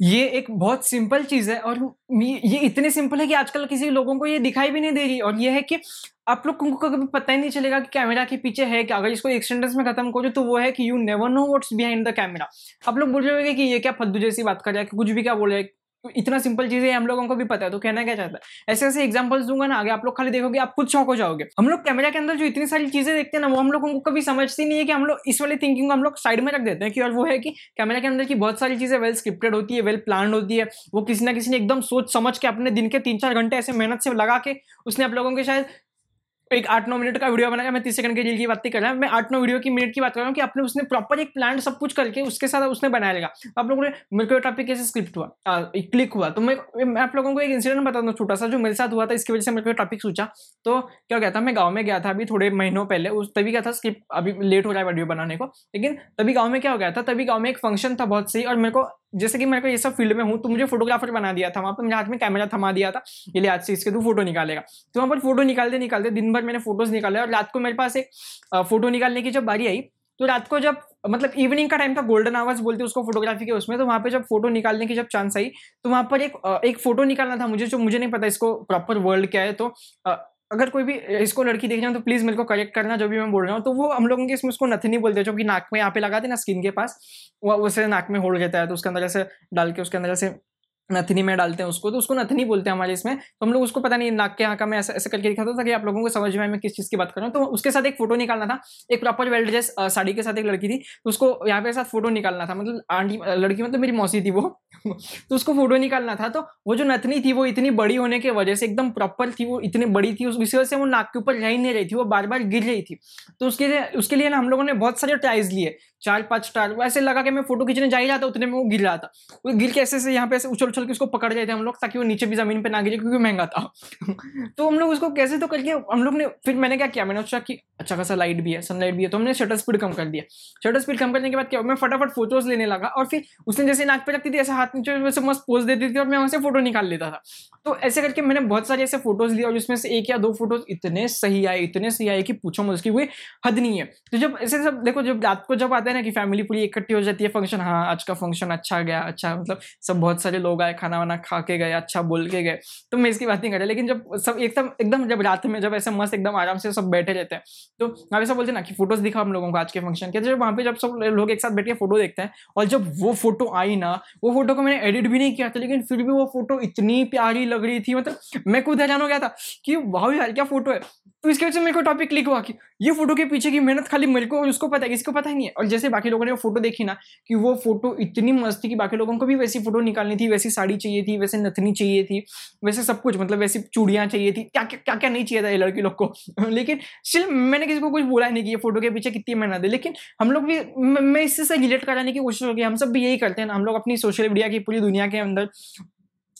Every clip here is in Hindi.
ये एक बहुत सिंपल चीज़ है और ये इतने सिंपल है कि आजकल किसी लोगों को ये दिखाई भी नहीं दे रही। और ये है कि आप लोग को कभी पता ही नहीं चलेगा कि कैमरा के पीछे है कि अगर इसको एक सेंटेंस में खत्म करो तो वो है कि you never know what's behind the camera आप लोग बोल रहे हो कि ये क्या फद्दू जैसी बात कर रहा है कि कुछ भी क्या बोल रहे हैं। इतना सिंपल चीज़ें हम लोगों को भी पता है तो कहना क्या चाहता है? ऐसे ऐसे एग्जाम्पल्स दूँगा ना, आगे आप लोग खाली देखोगे, आप खुद शौक हो जाओगे। हम लोग कैमरा के अंदर जो इतनी सारी चीज़ें देखते हैं ना, वो हम लोगों को कभी समझती नहीं है कि हम लोग इस वाली थिंकिंग को हम लोग साइड में रख देते हैं कि और वो है कि कैमरा के अंदर की बहुत सारी चीज़ें वेल स्क्रिप्टेड होती है वेल प्लान होती है। वो किसी ना किसी ने एकदम सोच समझ के अपने दिन के तीन चार घंटे ऐसे मेहनत से लगा के उसने आप लोगों के शायद एक आठ नौ मिनट का वीडियो बनाया मैं तीस सेकंड के रील की बात कर रहा हूँ। मैं आठ नौ वीडियो की मिनट की बात कर रहा हूँ कि आपने उसने प्रॉपर एक प्लान सब कुछ करके उसके साथ उसने बनाया लेगा। तो आप लोगों ने मेरे को टॉपिक कैसे स्क्रिप्ट हुआ? आ, क्लिक हुआ। तो मैं मैं आप लोगों को एक इंसिडेंट बता दूँ छोटा सा जो मेरे साथ हुआ था इसकी वजह से मेरे को टॉपिक सोचा तो क्या था मैं गाँव में गया था अभी थोड़े महीनों पहले उस तभी क्या था स्क्रिप्ट अभी लेट हो रहा है वीडियो बनाने को। लेकिन तभी गाँव में क्या हो गया था तभी गाँव में एक फ़ंक्शन था बहुत सही और मेरे को जैसे कि मैं को ये सब फ़ील्ड में हूँ तो मुझे फोटोग्राफर बना दिया था, वहाँ पर मेरे हाथ में कैमरा थमा दिया था, ये लिए आज से इसके तू फ़ोटो निकालेगा। तो वहाँ पर फ़ोटो निकालते निकालते दिन भर मैंने फ़ोटोज़ निकाले और रात को मेरे पास एक फ़ोटो निकालने की जब बारी आई तो रात को जब मतलब इवनिंग का टाइम था गोल्डन आवर्स बोलते उसको फोटोग्राफी के उसमें तो वहाँ पे जब फ़ोटो निकालने की जब चांस आई तो वहाँ पर एक एक फ़ोटो निकालना था मुझे जो मुझे नहीं पता इसको प्रॉपर वर्ल्ड क्या है तो अगर कोई भी, इसको लड़की देख रहे तो प्लीज़ मेरे को करेक्ट करना, जो भी मैं बोल रहा हूँ। तो वो, हम लोगों के इसमें उसको नथनी बोलते हैं जो कि नाक में यहाँ पे लगाते ना स्किन के पास, वो उसे नाक में होल्ड रहता है तो उसके अंदर ऐसे डाल के, उसके अंदर ऐसे नथनी में डालते हैं उसको तो उसको नथनी बोलते हैं हमारे इसमें। तो हम लोग उसको पता नहीं नाक के यहाँ का मैं ऐसा, ऐसे करके दिखाता था कि आप लोगों को समझ में मैं किस चीज़ की बात कर रहा हूँ। तो उसके साथ एक फ़ोटो निकालना था, एक प्रॉपर वेल ड्रेस साड़ी के साथ एक लड़की थी तो उसको यहाँ पे साथ फ़ोटो निकालना था मतलब आंटी लड़की मतलब मेरी मौसी थी वो। तो उसको फ़ोटो निकालना था तो वो जो नथनी थी वो इतनी बड़ी होने की वजह से एकदम प्रॉपर थी, वो इतनी बड़ी थी, उस वजह से वो नाक के ऊपर रह नहीं रही थी, वो बार बार गिर रही थी। तो उसके लिए उसके लिए ना हम लोगों ने बहुत सारे ट्राइज लिए, चार, पाँच स्टार वैसे लगा के मैं फ़ोटो खींचने जा ही रहा था उतने में वो गिर रहा था। वो गिर के ऐसे यहाँ पे ऐसे उछल उछल के उसको पकड़ रहे थे हम लोग, ताकि वो नीचे भी ज़मीन पे ना गिरे, क्योंकि महँगा था। तो हम लोग उसको कैसे तो करके हम लोग ने, फिर मैंने क्या किया, मैंने सोचा कि अच्छा खासा लाइट भी है सनलाइट भी है तो हमने शटर स्पीड कम कर दिया। शटर स्पीड कम करने के बाद क्या मैं फटाफट फ़ोटोज़ लेने लगा, और फिर उसने जैसे नाक पे रखती थी, ऐसे हाथ नीचे वैसे मस्त पोज देती थी, और मैं वहाँ से फ़ोटो निकाल लेता था। तो ऐसे करके मैंने बहुत सारे ऐसे फ़ोटोज़ लिए, और उसमें से एक या दो फ़ोटोज़ इतने सही आए, इतने सही आए कि पूछो मुझे उसकी कोई हद नहीं है। तो जब ऐसे सब, देखो, जब रात को जब आता है ना कि फैमिली पूरी इकट्ठी हो जाती है फ़ंक्शन हाँ आज का फ़ंक्शन अच्छा गया अच्छा मतलब सब बहुत सारे लोग आए खाना वाना खा के गए अच्छा बोल के गए। तो मैं इसकी बात नहीं कर रहा, लेकिन जब सब एकदम एकदम जब रात में जब ऐसे मस्त एकदम आराम से सब बैठे रहते हैं तो आप ऐसा बोलते ना कि फ़ोटोज़ दिखा हम लोगों को आज के फ़ंक्शन के, जब वहाँ पे जब सब लोग एक साथ बैठ के फ़ोटो देखते हैं, और जब वो फ़ोटो आई ना, वो फ़ोटो को मैंने एडिट भी नहीं किया था, लेकिन फिर भी वो फ़ोटो इतनी प्यारी लग रही थी मतलब मैं खुद हैरान हो गया था कि वाह यार, क्या फ़ोटो है। तो इसके वजह से मेरे को टॉपिक क्लिक हुआ कि ये फ़ोटो के पीछे की मेहनत खाली मेरे को उसको पता है किसी को पता ही नहीं है। और जैसे बाकी लोगों ने वो फ़ोटो देखी ना, कि वो फ़ोटो इतनी मस्त थी कि बाकी लोगों को भी वैसी फ़ोटो निकालनी थी, वैसी साड़ी चाहिए थी, वैसे नथनी चाहिए थी, वैसे सब कुछ मतलब वैसी चूड़ियाँ चाहिए थी। क्या क्या क्या क्या नहीं चाहिए था ये लड़की लोग को? लेकिन स्टिल मैंने किसी को कुछ बोला नहीं कि ये फ़ोटो के पीछे कितनी मेहनत है। लेकिन हम लोग भी, मैं इससे रिलेट कराने की कोशिश होगी हम सब भी यही करते हैं हम लोग अपनी सोशल मीडिया की पूरी दुनिया के अंदर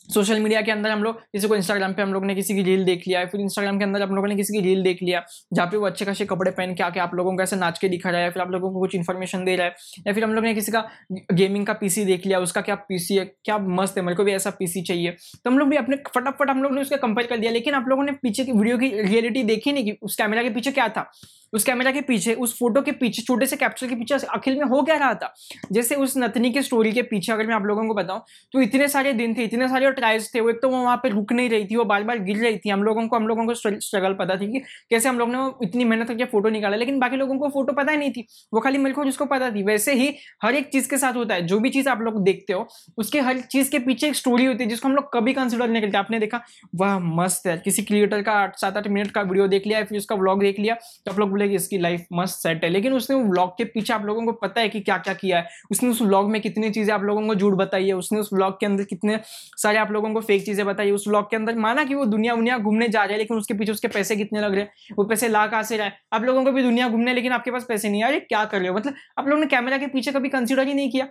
सोशल मीडिया के अंदर हम लोग किसी को इंस्टाग्राम पे हम लोग ने किसी की रील देख लिया है फिर इंस्टाग्राम के अंदर हम लोगों ने किसी की रील देख लिया, जहाँ पे वो अच्छे खासे कपड़े पहन के आके आप लोगों को ऐसे नाच के दिखा रहा है, फिर आप लोगों को कुछ इन्फॉर्मेशन दे रहा है, या फिर हम लोग ने किसी का गेमिंग का पीसी देख लिया, उसका क्या पीसी है, क्या मस्त है, मेरे को भी ऐसा पीसी चाहिए। तो हम लोग भी अपने फटाफट हम लोग ने उसका कंपेयर कर दिया, लेकिन आप लोगों ने पीछे की वीडियो की रियलिटी देखी नहीं कि उस कैमरा के पीछे क्या था। उस कैमरा के पीछे, उस फ़ोटो के पीछे, छोटे से कैप्चर के पीछे अखिल में हो क्या रहा था? जैसे उस नतनी की स्टोरी के पीछे, अगर मैं आप लोगों को बताऊँ तो इतने सारे दिन थे, इतने सारे ट्रायल्स थे, वो एक तो वो वहाँ पे रुक नहीं रही थी, वो बार बार गिर रही थी। हम लोगों को, हम लोगों को स्ट्रगल पता थी कि कैसे हम लोग ने इतनी मेहनत करके फ़ोटो निकाला, लेकिन बाकी लोगों को फ़ोटो पता ही नहीं थी। वो खाली मेरे को जिसको पता थी। वैसे ही हर एक चीज़ के साथ होता है। जो भी चीज़ आप लोग देखते हो, उसके हर चीज़ के पीछे एक स्टोरी होती है, जिसको हम लोग कभी कंसिडर नहीं करते। आपने देखा? वह, मस्त है किसी क्रिएटर का आठ, सात, आठ मिनट का वीडियो देख लिया, फिर उसका ब्लॉग देख लिया तो आप लोग बोले कि इसकी लाइफ मस्त सेट है। लेकिन उसने व्लॉग के पीछे आप लोगों को पता है कि क्या क्या किया है। उसने उस व्लॉग में कितनी चीज़ें आप लोगों को झूठ बताई है। उसने उस व्लॉग के अंदर कितने सारे आप लोगों को फेक चीज़ें बताई उस व्लॉग के अंदर माना कि वो दुनिया वुनिया घूमने जा रहे हैं, लेकिन उसके पीछे उसके पैसे कितने लग रहे हैं? वो पैसे ला कहाँ से रहा है? आप लोगों को भी दुनिया घूमने, लेकिन आपके पास पैसे नहीं आ रहे क्या कर रहे हो? मतलब आप लोगों ने कैमरा के पीछे कभी कंसिडर ही नहीं किया।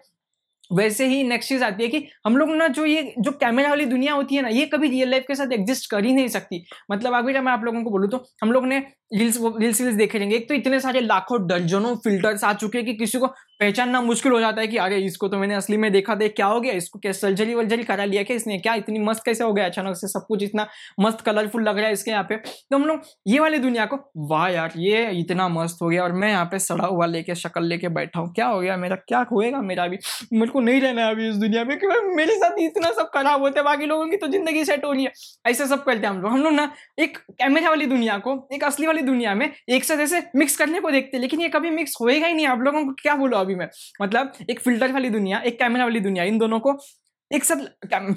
वैसे ही नेक्स्ट चीज़ आती है कि हम लोग ना जो ये, जो कैमरा वाली दुनिया होती है ना, ये कभी रियल लाइफ के साथ एग्जिस्ट कर ही नहीं सकती। मतलब अगर मैं आप लोगों को बोलूँ तो हम लोग ने रील्स रील्स रील्स देखे रहेंगे। एक तो इतने सारे लाखों दर्जनों फिल्टर्स आ चुके हैं कि किसी को पहचानना मुश्किल हो जाता है कि अरे, इसको तो मैंने असली में देखा था क्या हो गया? इसको क्या सर्जरी वर्जरी करा लिया क्या इसने? क्या इतनी मस्त कैसे हो गया अचानक से? सब कुछ इतना मस्त कलरफुल लग रहा है इसके यहाँ पे। तो हम लोग ये वाली दुनिया को, वाह यार, ये इतना मस्त हो गया और मैं यहाँ पे सड़ा हुआ लेके, शक्ल लेके बैठा हूँ। क्या हो गया मेरा? क्या होएगा मेरा अभी? मेरे को नहीं रहना है अभी इस दुनिया में क्योंकि मेरे साथ इतना सब खराब होता है, बाकी लोगों की तो ज़िंदगी सेट हो रही है। ऐसे सब करते हैं हम लोग। हम लोग ना एक कैमरा वाली दुनिया को, एक असली वाली दुनिया में एक साथ ऐसे मिक्स करने को देखते लेकिन ये कभी मिक्स होएगा ही नहीं। आप लोगों को क्या बोलो? अभी मैं मतलब एक फ़िल्टर वाली दुनिया, एक कैमरा वाली दुनिया, इन दोनों को एक साथ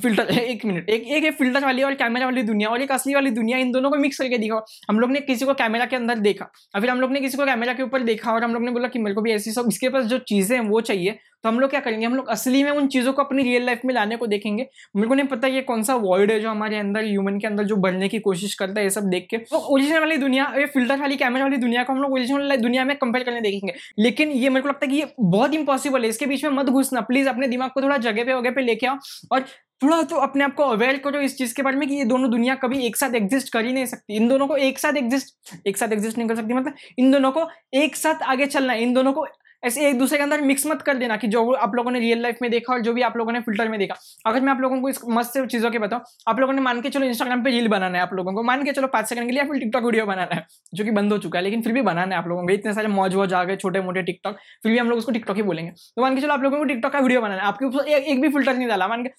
फ़िल्टर एक मिनट एक एक फ़िल्टर वाली और कैमरा वाली दुनिया और एक असली वाली दुनिया, इन दोनों को मिक्स करके दिखाओ। हम लोग ने किसी को कैमरा के अंदर देखा, और फिर हम लोग ने किसी को कैमरा के ऊपर देखा, और हम लोग ने बोला कि मेरे को भी ऐसी सब, इसके पास जो चीज़ें हैं, वो चाहिए तो हम लोग क्या करेंगे? हम लोग असली में उन चीज़ों को अपनी रियल लाइफ में लाने को देखेंगे। मेरे को नहीं पता ये कौन सा वर्ड है जो हमारे अंदर ह्यूमन के अंदर जो बढ़ने की कोशिश करता है ये सब देख के। तो ओरिजिनल वाली दुनिया, ये फ़िल्टर वाली कैमरा वाली दुनिया को हम लोग ओरिजिनल दुनिया में कंपेयर करने देखेंगे। लेकिन ये मेरे को लगता है कि ये बहुत इंपॉसिबल है। इसके बीच में मत घुसना। प्लीज़ अपने दिमाग को थोड़ा जगह पे, वगह पे लेके आओ और थोड़ा तो अपने आप को अवेयर करो इस चीज़ के बारे में कि ये दोनों दुनिया कभी एक साथ एग्जिस्ट कर ही नहीं सकती। इन दोनों को एक साथ एग्जिस्ट एक साथ एग्जिस्ट नहीं कर सकती। मतलब इन दोनों को एक साथ आगे चलना, इन दोनों को ऐसे एक दूसरे के अंदर मिक्स मत कर देना कि जो आप लोगों ने रियल लाइफ में देखा और जो भी आप लोगों ने फ़िल्टर में देखा। अगर मैं आप लोगों को इस मस्त से चीज़ों के बताऊँ, आप लोगों ने मान के चलो इंस्टाग्राम पे रील बनाना है आप लोगों को, मान के चलो पाँच सेकंड के लिए फिर टिकटॉक वीडियो बनाना है, जो कि बंद हो चुका है, लेकिन फिर भी बनाना है आप लोगों को। इतने सारे मौज वॉज़ आ गए छोटे मोटे टिकटॉक फिर भी हम लोग उसको टिकटॉक ही बोलेंगे। तो मान के चलो आप लोगों को टिकटॉक का वीडियो बनाना है, आपके ऊपर एक भी फ़िल्टर नहीं डाला, मान के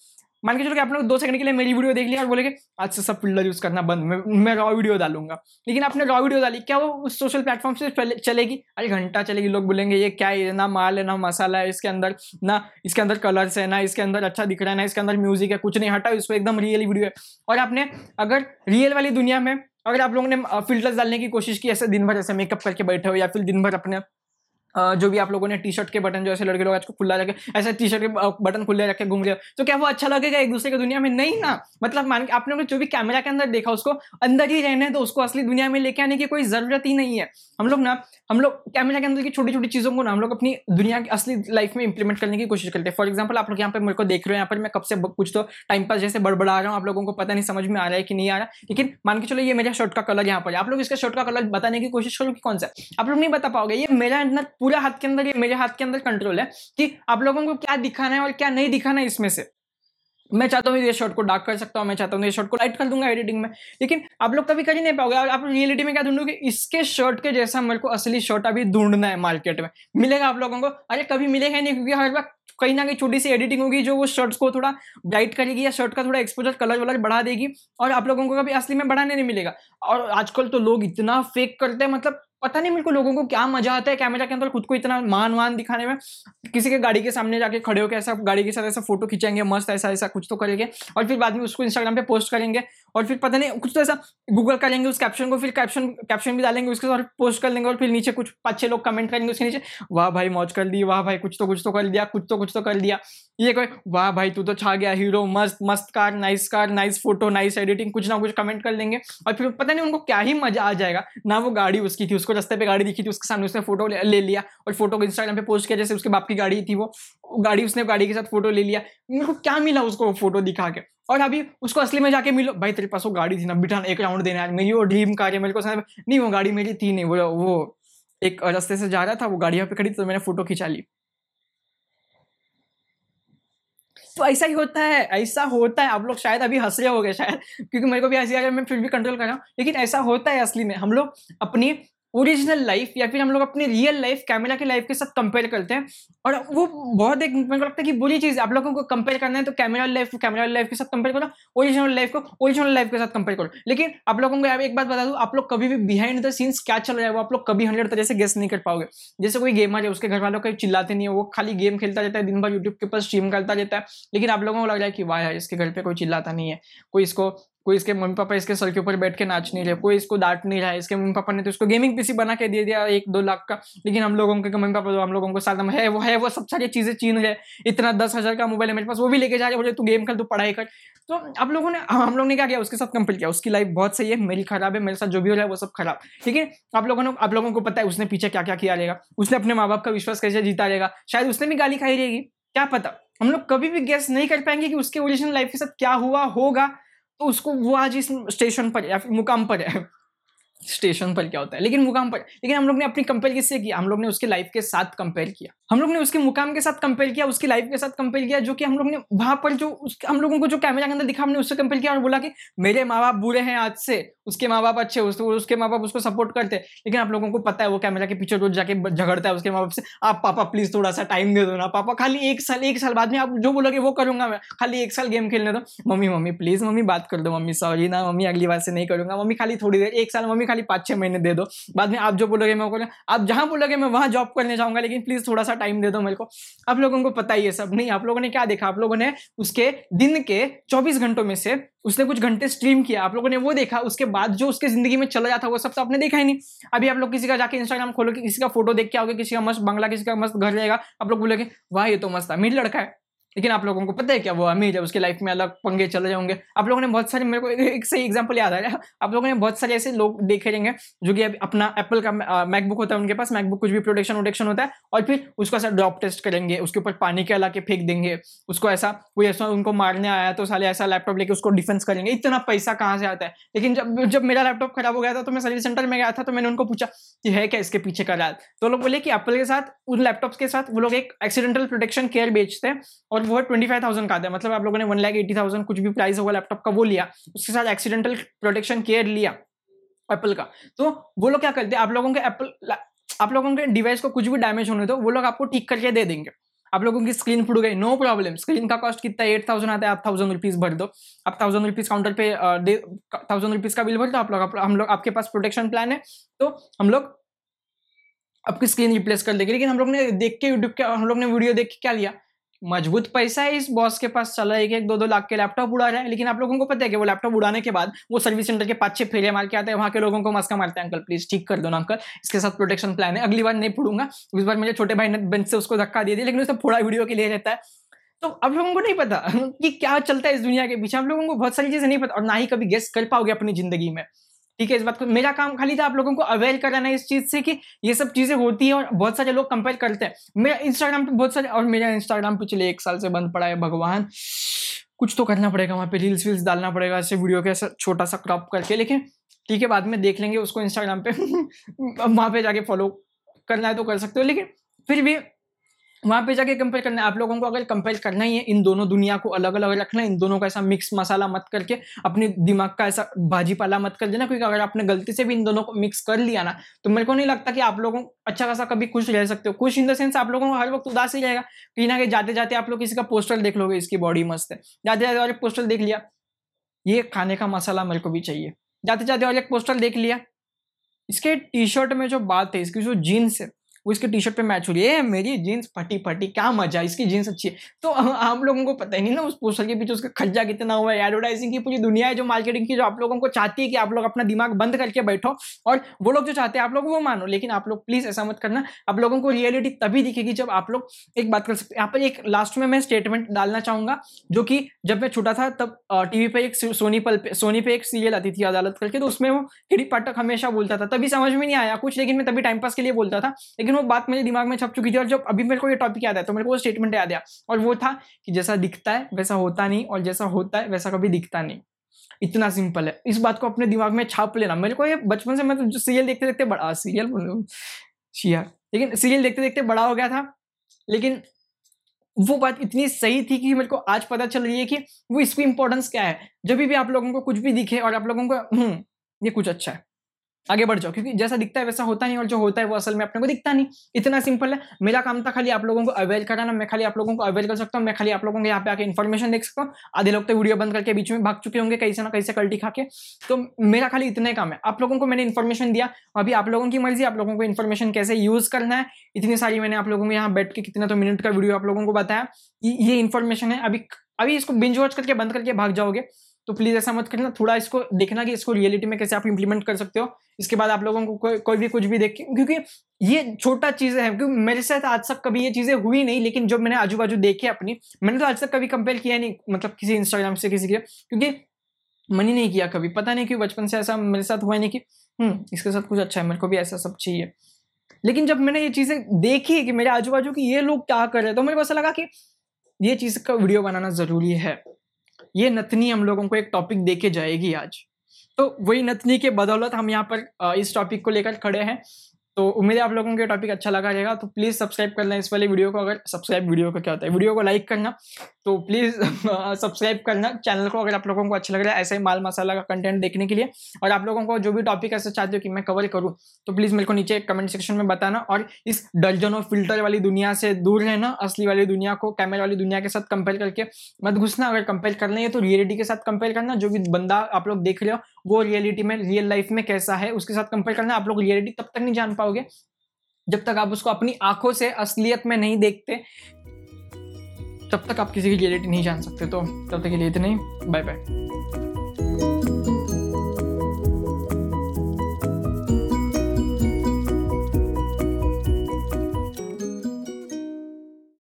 मान के चलो कि आप लोग दो सेकंड के लिए मेरी वीडियो देख लिया और बोले आज से सब फ़िल्टर यूज़ करना बंद, मैं मैं रॉ वीडियो डालूँगा। लेकिन आपने रॉ वीडियो डाली, क्या वो उस सोशल प्लेटफॉर्म से चलेगी? अरे घंटा चलेगी, लोग बोलेंगे, ये क्या है? ना माल है, ना मसाला है, इसके अंदर ना इसके अंदर कलर्स है, ना इसके अंदर अच्छा दिख रहा है, ना इसके अंदर म्यूज़िक है, कुछ नहीं हटा इसको, एकदम रियल वीडियो है। और आपने अगर रियल वाली दुनिया में अगर आप लोगों ने फिल्टर्स डालने की कोशिश की, ऐसे दिन भर ऐसे मेकअप करके बैठे हो या फिर दिन भर अपने जो भी आप लोगों ने टी शर्ट के बटन जो ऐसे लड़के लोग आज खुला रखे ऐसे टी शर्ट के बटन खुले रखे घूम रहे तो क्या वो अच्छा लगेगा एक दूसरे की दुनिया में? नहीं ना। मतलब मान के, आपने जो भी कैमरा के अंदर देखा, उसको अंदर ही रहने तो उसको असली दुनिया में लेके आने की कोई ज़रूरत ही नहीं है। हम लोग ना, हम लोग कैमरा के अंदर की छोटी छोटी चीज़ों को ना, हम लोग अपनी दुनिया की असली लाइफ में इंप्लीमेंट करने की कोशिश करते हैं। फॉर एग्ज़ाम्पल आप लोग यहाँ पर मेरे को देख रहे हो, यहाँ पर मैं कब से कुछ तो टाइम पास जैसे बड़बड़ा रहा हूँ, आप लोगों को पता नहीं समझ में आ रहा है कि नहीं आ रहा। लेकिन मान के चलो ये मेरा शर्ट का कलर यहाँ पर आप लोग इसका शर्ट का कलर बताने की कोशिश करो कि कौन सा आप लोग नहीं बता पाओगे, ये मेरा अंदर पूरा हाथ के अंदर ये, मेरे हाथ के अंदर कंट्रोल है कि आप लोगों को क्या दिखाना है और क्या नहीं दिखाना है इसमें से। मैं चाहता हूँ ये शॉर्ट को डार्क कर सकता हूँ, मैं चाहता हूँ ये शॉर्ट को लाइट कर दूँगा एडिटिंग में। लेकिन आप लोग कभी कर ही नहीं पाओगे और आप रियलिटी में क्या ढूंढोगे इसके शर्ट के जैसा मेरे को असली शर्ट अभी ढूंढना है मार्केट में। मिलेगा आप लोगों को? अरे कभी मिलेगा नहीं, क्योंकि हर बार कहीं ना कहीं छोटी सी एडिटिंग होगी जो वो शर्ट्स को थोड़ा ब्राइट करेगी या शर्ट का थोड़ा एक्सपोजर कलर वलर बढ़ा देगी और आप लोगों को कभी असली में बढ़ाने नहीं मिलेगा। और आजकल तो लोग इतना फेक करते हैं मतलब पता नहीं मेरे को लोगों को क्या मज़ा आता है कैमरा के अंदर खुद को इतना मान वान दिखाने में। किसी के गाड़ी के सामने जाके खड़े होकर ऐसा गाड़ी के साथ ऐसा फ़ोटो खींचेंगे, मस्त ऐसा ऐसा कुछ तो करेंगे और फिर बाद में उसको इंस्टाग्राम पे पोस्ट करेंगे और फिर पता नहीं कुछ तो ऐसा गूगल करेंगे, उस कैप्शन को फिर कैप्शन कैप्शन भी डालेंगे, उसके साथ पोस्ट कर लेंगे और फिर नीचे कुछ पाँच छः लोग कमेंट करेंगे उसके नीचे, वाह भाई मौज कर दी वाह भाई कुछ तो कुछ तो कर दिया कुछ तो कुछ तो कर दिया ये कोई, वाह भाई, तू तो छा गया हीरो मस्त मस्त car nice car nice photo nice editing कुछ ना कुछ कमेंट कर लेंगे। और फिर पता नहीं उनको क्या ही मज़ा आ जाएगा। ना वो गाड़ी उसकी थी, उसको रस्ते पे गाड़ी दिखी थी, उसके सामने उसने फ़ोटो ले लिया और फ़ोटो को इंस्टाग्राम पे पोस्ट किया, जैसे उसके बाप की गाड़ी थी वो। गाड़ी, उसने गाड़ी के साथ फ़ोटो ले लिया। मेरे को क्या मिला उसको फ़ोटो दिखा के? और अभी उसको असली में जाके मिलो। भाई, तेरे पास वो गाड़ी थी ना बिठा एक राउंड देने आज मेरी वो ड्रीम कार है, मेरे को नहीं, वो गाड़ी मेरी थी नहीं, वो वो एक रास्ते से जा रहा था, वो गाड़ी यहाँ पे खड़ी तो मैंने फ़ोटो खिंचा ली। तो ऐसा ही होता है, ऐसा होता है। आप लोग शायद अभी हंस रहे हो गए शायद, क्योंकि मेरे को भी हँसी आ मैं फिर भी कंट्रोल कर रहा हूँ। लेकिन ऐसा होता है असली में। हम लोग अपनी ओरिजिनल लाइफ या फिर हम लोग अपनी रियल लाइफ, कैमरा की लाइफ के साथ कंपेयर करते हैं। और वो बहुत एक मेरे को लगता है कि बुरी चीज़ आप लोगों को कंपेयर करना है तो कैमरा लाइफ कैमरा लाइफ के साथ कंपेयर करो ओरिजिनल लाइफ को ओरिजिनल लाइफ के साथ कंपेयर करो। लेकिन आप लोगों को एक बात बता दूँ, आप लोग कभी भी बिहाइंड द सीन्स क्या चल रहा है, वो आप लोग कभी हंड्रेड तरह से गेस नहीं कर पाओगे। जैसे कोई गेमर है, उसके घर वालों कहीं चिल्लाते नहीं है, वो खाली गेम खेलता रहता है, दिन भर यूट्यूब के ऊपर स्ट्रीम करता रहता है। लेकिन आप लोगों को लग रहा है कि वाह इसके घर पर कोई चिल्लाता नहीं है, कोई इसको कोई इसके मम्मी पापा इसके सर के ऊपर बैठ के नाच नहीं रहे, कोई इसको डांट नहीं रहा है, इसके मम्मी पापा ने तो इसको गेमिंग पीसी बना के दे दिया एक दो लाख का, लेकिन हम लोगों के मम्मी पापा हम लोगों को साथ है, वो है, वो सब सारी चीज़ें चीन रहे, इतना दस हज़ार का मोबाइल है मेरे पास, वो भी लेके जा रहे बोले तू गेम कर तू पढ़ाई कर। तो आप लोगों ने हम लोग ने क्या किया, उसके साथ कंपेयर किया, उसकी लाइफ बहुत सही है, मेरी खराब है, मेरे साथ जो भी हो रहा है, वो सब खराब। ठीक है? आप लोगों ने, आप लोगों को पता है उसने पीछे क्या क्या किया रहेगा, उसने अपने माँ बाप का विश्वास कैसे जीता रहेगा, शायद उसने भी गाली खाई रहेगी, क्या पता? हम लोग कभी भी गेस नहीं कर पाएँगे कि उसके ओरिजिनल लाइफ के साथ क्या हुआ, होगा। तो उसको वो आज इस स्टेशन पर या फिर मुकाम पर है। स्टेशन पर क्या होता है? लेकिन मुकाम पर, लेकिन हम लोग ने अपनी कंपेयर किससे किया? हम लोग ने उसके लाइफ के साथ कंपेयर किया। हम लोग ने उसके मुकाम के साथ कंपेयर किया उसकी लाइफ के साथ कंपेयर किया जो कि हम लोग ने वहाँ पर जो हम लोगों को जो कैमरा के अंदर दिखा हमने उससे कंपेयर किया और बोला कि मेरे माँ बाप बुरे हैं आज से उसके माँ बाप अच्छे उस, उसके माँ बाप उसको सपोर्ट करते लेकिन आप लोगों को पता है वो कैमरा के पीछे रोज जाके झगड़ता है उसके माँ बाप से आप पापा प्लीज़ थोड़ा सा टाइम दे दो ना पापा खाली एक साल एक साल बाद में आप जो बोलोगे वो करूँगा मैं खाली एक साल गेम खेलने दो। मम्मी मम्मी प्लीज़ मम्मी बात कर दो मम्मी सॉरी ना मम्मी अगली बार से नहीं करूँगा मम्मी खाली थोड़ी देर एक साल मम्मी खाली पाँच छह महीने दे दो बाद में आप जो बोलोगे मैं करूँगा। आप जहाँ बोलोगे मैं वहाँ जॉब करने जाऊँगा लेकिन प्लीज़ थोड़ा सा टाइम दे दो मेरे को। आप लोगों को पता ही है सब। नहीं, आप लोगों ने क्या देखा? आप लोगों ने उसके दिन के चौबीस घंटों में से उसने कुछ घंटे स्ट्रीम किया। आप लोगों ने वो देखा, उसके बाद जो उसके ज़िंदगी में चला जाता वो सब तो आपने देखा ही नहीं। अभी आप लोग किसी का जाके इंस्टाग्राम खोलोगे किसी का फ़ोटो देख के आओगे, किसी का मस्त बंगला, किसी का मस्त घर जाएगा, आप लोग बोलोगे, वाह, ये तो मस्त अमीर लड़का है। लेकिन आप लोगों को पता है क्या वो अमीर है उसके लाइफ में अलग पंगे चले जाएँगे आप लोगों ने बहुत सारे, मेरे को एक सही एग्जांपल याद आ रहा है आप लोगों ने बहुत सारे ऐसे लोग देखे रहेंगे जो कि अपना एप्पल का मैकबुक होता है उनके पास मैकबुक कुछ भी प्रोटेक्शन वोटेक्शन होता है और फिर उसको ऐसा ड्रॉप टेस्ट करेंगे, उसके ऊपर पानी के अला के फेंक देंगे, उसको ऐसा कोई ऐसा उनको मारने आया तो साले ऐसा लैपटॉप लेके उसको डिफेंस करेंगे। इतना पैसा कहाँ से आता है? लेकिन जब जब मेरा लैपटॉप खराब हो गया था तो मैं सर्विस सेंटर में गया था तो मैंने उनको पूछा कि है क्या इसके पीछे का राज? तो लोग बोले कि एप्पल के साथ, उन लैपटॉप के साथ वो लोग एक एक्सीडेंटल प्रोटेक्शन केयर बेचते हैं और वो ट्वेंटी फाइव थाउज़ेंड का है मतलब आप लोगों ने वन लाख एटी थाउज़ेंड कुछ भी प्राइस होगा लैपटॉप का वो लिया, उसके साथ एक्सीडेंटल प्रोटेक्शन केयर लिया एप्पल का। तो वो लोग क्या करते हैं आप लोगों के एप्पल आप लोगों के डिवाइस को कुछ भी डैमेज होने दो, वो लोग आपको ठीक करके दे देंगे। आप लोगों की स्क्रीन फुट गई नो प्रॉब्लम स्क्रीन का कॉस्ट कितना एट थाउज़ेंड आता है, आप थाउज़ेंड रुपीज़ भर दो। आप थाउज़ेंड रुपीज़ काउंटर पे दे थाउज़ेंड रुपीज़ का बिल भर दो, आप लोग हम लोग, आपके पास प्रोटेक्शन प्लान है। तो हम लोग आपकी स्क्रीन रिप्लेस कर देंगे। लेकिन हम लोग ने देख के यूट्यूब के, हम लोग ने वीडियो देख के क्या लिया? मज़बूत पैसा है, इस बॉस के पास चला एक एक दो दो लाख के लैपटॉप उड़ा रहा है। लेकिन आप लोगों को पता है कि वो लैपटॉप उड़ाने के बाद, वो सर्विस सेंटर के पाँच छह फेरे मार के आते हैं, वहाँ के लोगों को मस्का मारते हैं अंकल प्लीज़ ठीक कर दो ना अंकल इसके साथ प्रोटेक्शन प्लान है। अगली बार नहीं फोड़ूँगा इस बार मेरे छोटे भाई ने बेंच से उसको धक्का दे दिया, लेकिन उसने फोड़ा वीडियो के लिए रहता है। तो आप लोगों को नहीं पता कि क्या चलता है इस दुनिया के पीछे आप लोगों को बहुत सारी चीज़ें नहीं पता, और ना ही कभी गेस्ट कर पाओगे अपनी ज़िंदगी में। ठीक है, इस बात को, मेरा काम खाली था आप लोगों को अवेयर कराना इस चीज़ से कि ये सब चीज़ें होती है और बहुत सारे लोग कंपेयर करते हैं। मेरा इंस्टाग्राम पे बहुत सारे, और मेरा इंस्टाग्राम पिछले एक साल से बंद पड़ा है, भगवान। कुछ तो करना पड़ेगा वहाँ पे रील्स वील्स डालना पड़ेगा, ऐसे वीडियो के छोटा सा क्रॉप करके, लेकिन ठीक है, बाद में देख लेंगे उसको इंस्टाग्राम पे। वहाँ पे जाके फॉलो करना है तो कर सकते हो, लेकिन फिर भी वहाँ पे जाके कंपेयर करना है आप लोगों को अगर कंपेयर करना ही है, इन दोनों दुनिया को अलग अलग रखना, इन दोनों का ऐसा मिक्स मसाला मत करके, अपने दिमाग का ऐसा भाजी पाला मत कर देना, क्योंकि अगर आपने गलती से भी इन दोनों को मिक्स कर लिया ना तो मेरे को नहीं लगता कि आप लोगों अच्छा खासा कभी खुश रह सकते हो। खुश इन द सेंस आप लोगों को हर वक्त उदास ही रहेगा कहीं ना कहीं जाते जाते आप लोग किसी का पोस्टर देख लोगे, इसकी बॉडी मस्त है। जाते जाते और एक पोस्टर देख लिया, ये खाने का मसाला मेरे को भी चाहिए। जाते जाते और एक पोस्टर देख लिया, इसके टी शर्ट में जो बात है, इसकी जो जीन्स है वो इसके टी शर्ट पे मैच हो रही है। मेरी जीन्स फटी फटी, क्या मज़ा इसकी जीन्स अच्छी है। तो आप लोगों को पता ही नहीं ना, उस पोस्टर के पीछे उसका खर्चा कितना हुआ है। एडवर्टाइजिंग की पूरी दुनिया है जो मार्केटिंग की, जो आप लोगों को चाहती है कि आप लोग अपना दिमाग बंद करके बैठो। और वो लोग जो चाहते हैं, आप लोग वो मानो। लेकिन आप लोग प्लीज़ ऐसा मत करना। आप लोगों को रियलिटी तभी दिखेगी जब आप लोग एक बात कर सकते यहाँ पर एक लास्ट में मैं स्टेटमेंट डालना चाहूँगा, जो कि जब मैं छोटा था, तब टीवी पे एक सोनी पल पे सोनी पे एक सीरियल आती थी अदालत करके तो उसमें वो किरी पाठक हमेशा बोलता था। तभी समझ में नहीं आया कुछ, लेकिन मैं तभी टाइम पास के लिए बोलता था। लेकिन वो बात मेरे दिमाग में छप चुकी थी और जब अभी मेरे को ये टॉपिक याद है तो मेरे को वो स्टेटमेंट याद आया। और वो था कि जैसा दिखता है, वैसा होता नहीं और जैसा होता है, वैसा कभी दिखता नहीं। इतना सिंपल है। इस बात को अपने दिमाग में छाप लेना। मेरे को ये बचपन से मतलब जो सीरियल देखते देखते बड़ा सीरियल शिया। लेकिन सीरियल देखते देखते बड़ा हो गया था, लेकिन वो बात इतनी सही थी कि मेरे को आज पता चल रही है कि वो इसकी इंपॉर्टेंस क्या है। जब भी आप लोगों को कुछ भी दिखे और आप लोगों को हम्म ये कुछ अच्छा है। आगे बढ़ जाओ, क्योंकि जैसा दिखता है वैसा होता नहीं, और जो होता है वो असल में अपने को दिखता नहीं। इतना सिंपल है। मेरा काम था खाली आप लोगों को अवेल कराना, मैं खाली आप लोगों को अवेल कर सकता हूँ, मैं खाली आप लोगों को यहाँ पे आके इन्फॉर्मेशन देख सकता हूँ। आधे लोग तो वीडियो बंद करके बीच में भाग चुके होंगे कैसे ना कैसे कल्टी खा के तो मेरा खाली इतना काम है। आप लोगों को मैंने इन्फॉर्मेशन दिया अभी आप लोगों की मर्ज़ी, आप लोगों को इन्फॉर्मेशन कैसे यूज़ करना है, इतनी सारी मैंने आप लोगों को यहाँ बैठ के कितना तो मिनट का वीडियो आप लोगों को बताया ये इन्फॉर्मेशन है। अभी अभी इसको बिंज वॉच करके, बंद करके भाग जाओगे। तो प्लीज़ ऐसा मत करना, थोड़ा इसको देखना कि इसको रियलिटी में कैसे आप इंप्लीमेंट कर सकते हो। इसके बाद आप लोगों को कोई कोई भी कुछ भी देख क्योंकि ये छोटा चीज़ें हैं, क्योंकि मेरे साथ आज तक कभी ये चीज़ें हुई नहीं, लेकिन जब मैंने आजू बाजू देखे अपनी, मैंने तो आज तक कभी कंपेयर किया नहीं मतलब किसी इंस्टाग्राम से, किसी के क्योंकि मन ही नहीं किया कभी। पता नहीं क्यों बचपन से ऐसा मेरे साथ हुआ नहीं कि हम्म इसके साथ कुछ अच्छा है, मेरे को भी ऐसा सब चाहिए। लेकिन जब मैंने ये चीज़ें देखी कि मेरे आजू बाजू की ये लोग क्या कर रहे हैं तो मेरे को ऐसा लगा कि ये चीज़ का वीडियो बनाना ज़रूरी है। ये नथनी हम लोगों को एक टॉपिक देके जाएगी आज। तो वही नथनी के बदौलत हम यहाँ पर इस टॉपिक को लेकर खड़े हैं। तो उम्मीद है आप लोगों को टॉपिक अच्छा लगा रहेगा। तो प्लीज़ सब्सक्राइब करना इस वाले वीडियो को अगर सब्सक्राइब वीडियो को क्या होता है? वीडियो को लाइक करना। तो प्लीज़ सब्सक्राइब करना। चैनल को अगर आप लोगों को अच्छा लग रहा है, ऐसे ही माल मसाला का कंटेंट देखने के लिए। और आप लोगों को जो भी टॉपिक ऐसे चाहते हो कि मैं कवर करूँ तो प्लीज़ मेरे को नीचे कमेंट सेक्शन में बताना। और इस दर्जन ऑफ़ फ़िल्टर वाली दुनिया से दूर रहना, असली वाली दुनिया को कैमरे वाली दुनिया के साथ कंपेयर करके मत घुसना। अगर कंपेयर कर है तो रियलिटी के साथ कंपेयर करना। जो भी बंदा आप लोग देख रहे हो, वो रियलिटी में रियल लाइफ में कैसा है, उसके साथ कंपेयर करना। आप लोग रियलिटी तब तक नहीं जान पाओगे जब तक आप उसको अपनी आँखों से असलियत में नहीं देखते, तब तक आप किसी की रियलिटी नहीं जान सकते। तो तब तक के लिए इतना ही। Bye bye